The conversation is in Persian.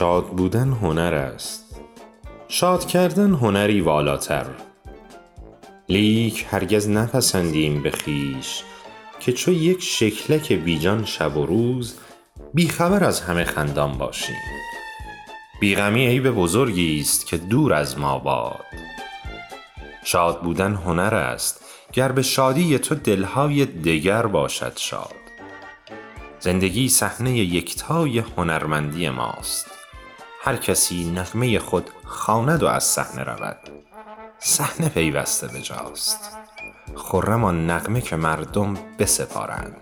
شاد بودن هنر است. شاد کردن هنری والاتر. لیک هرگز نپسندیم به خویش که چو یک شکلک بی جان شب و روز بی خبر از همه خندان باشیم. بی غمی عیب بزرگی است که دور از ما باد. شاد بودن هنر است. گر به شادی تو دل های دگر باشد شاد. زندگی صحنه یکتای هنرمندی ماست. هر کسی نغمه خود خواند و از صحنه رود. صحنه پیوسته به جاست خرم آن نغمه که مردم بسپارند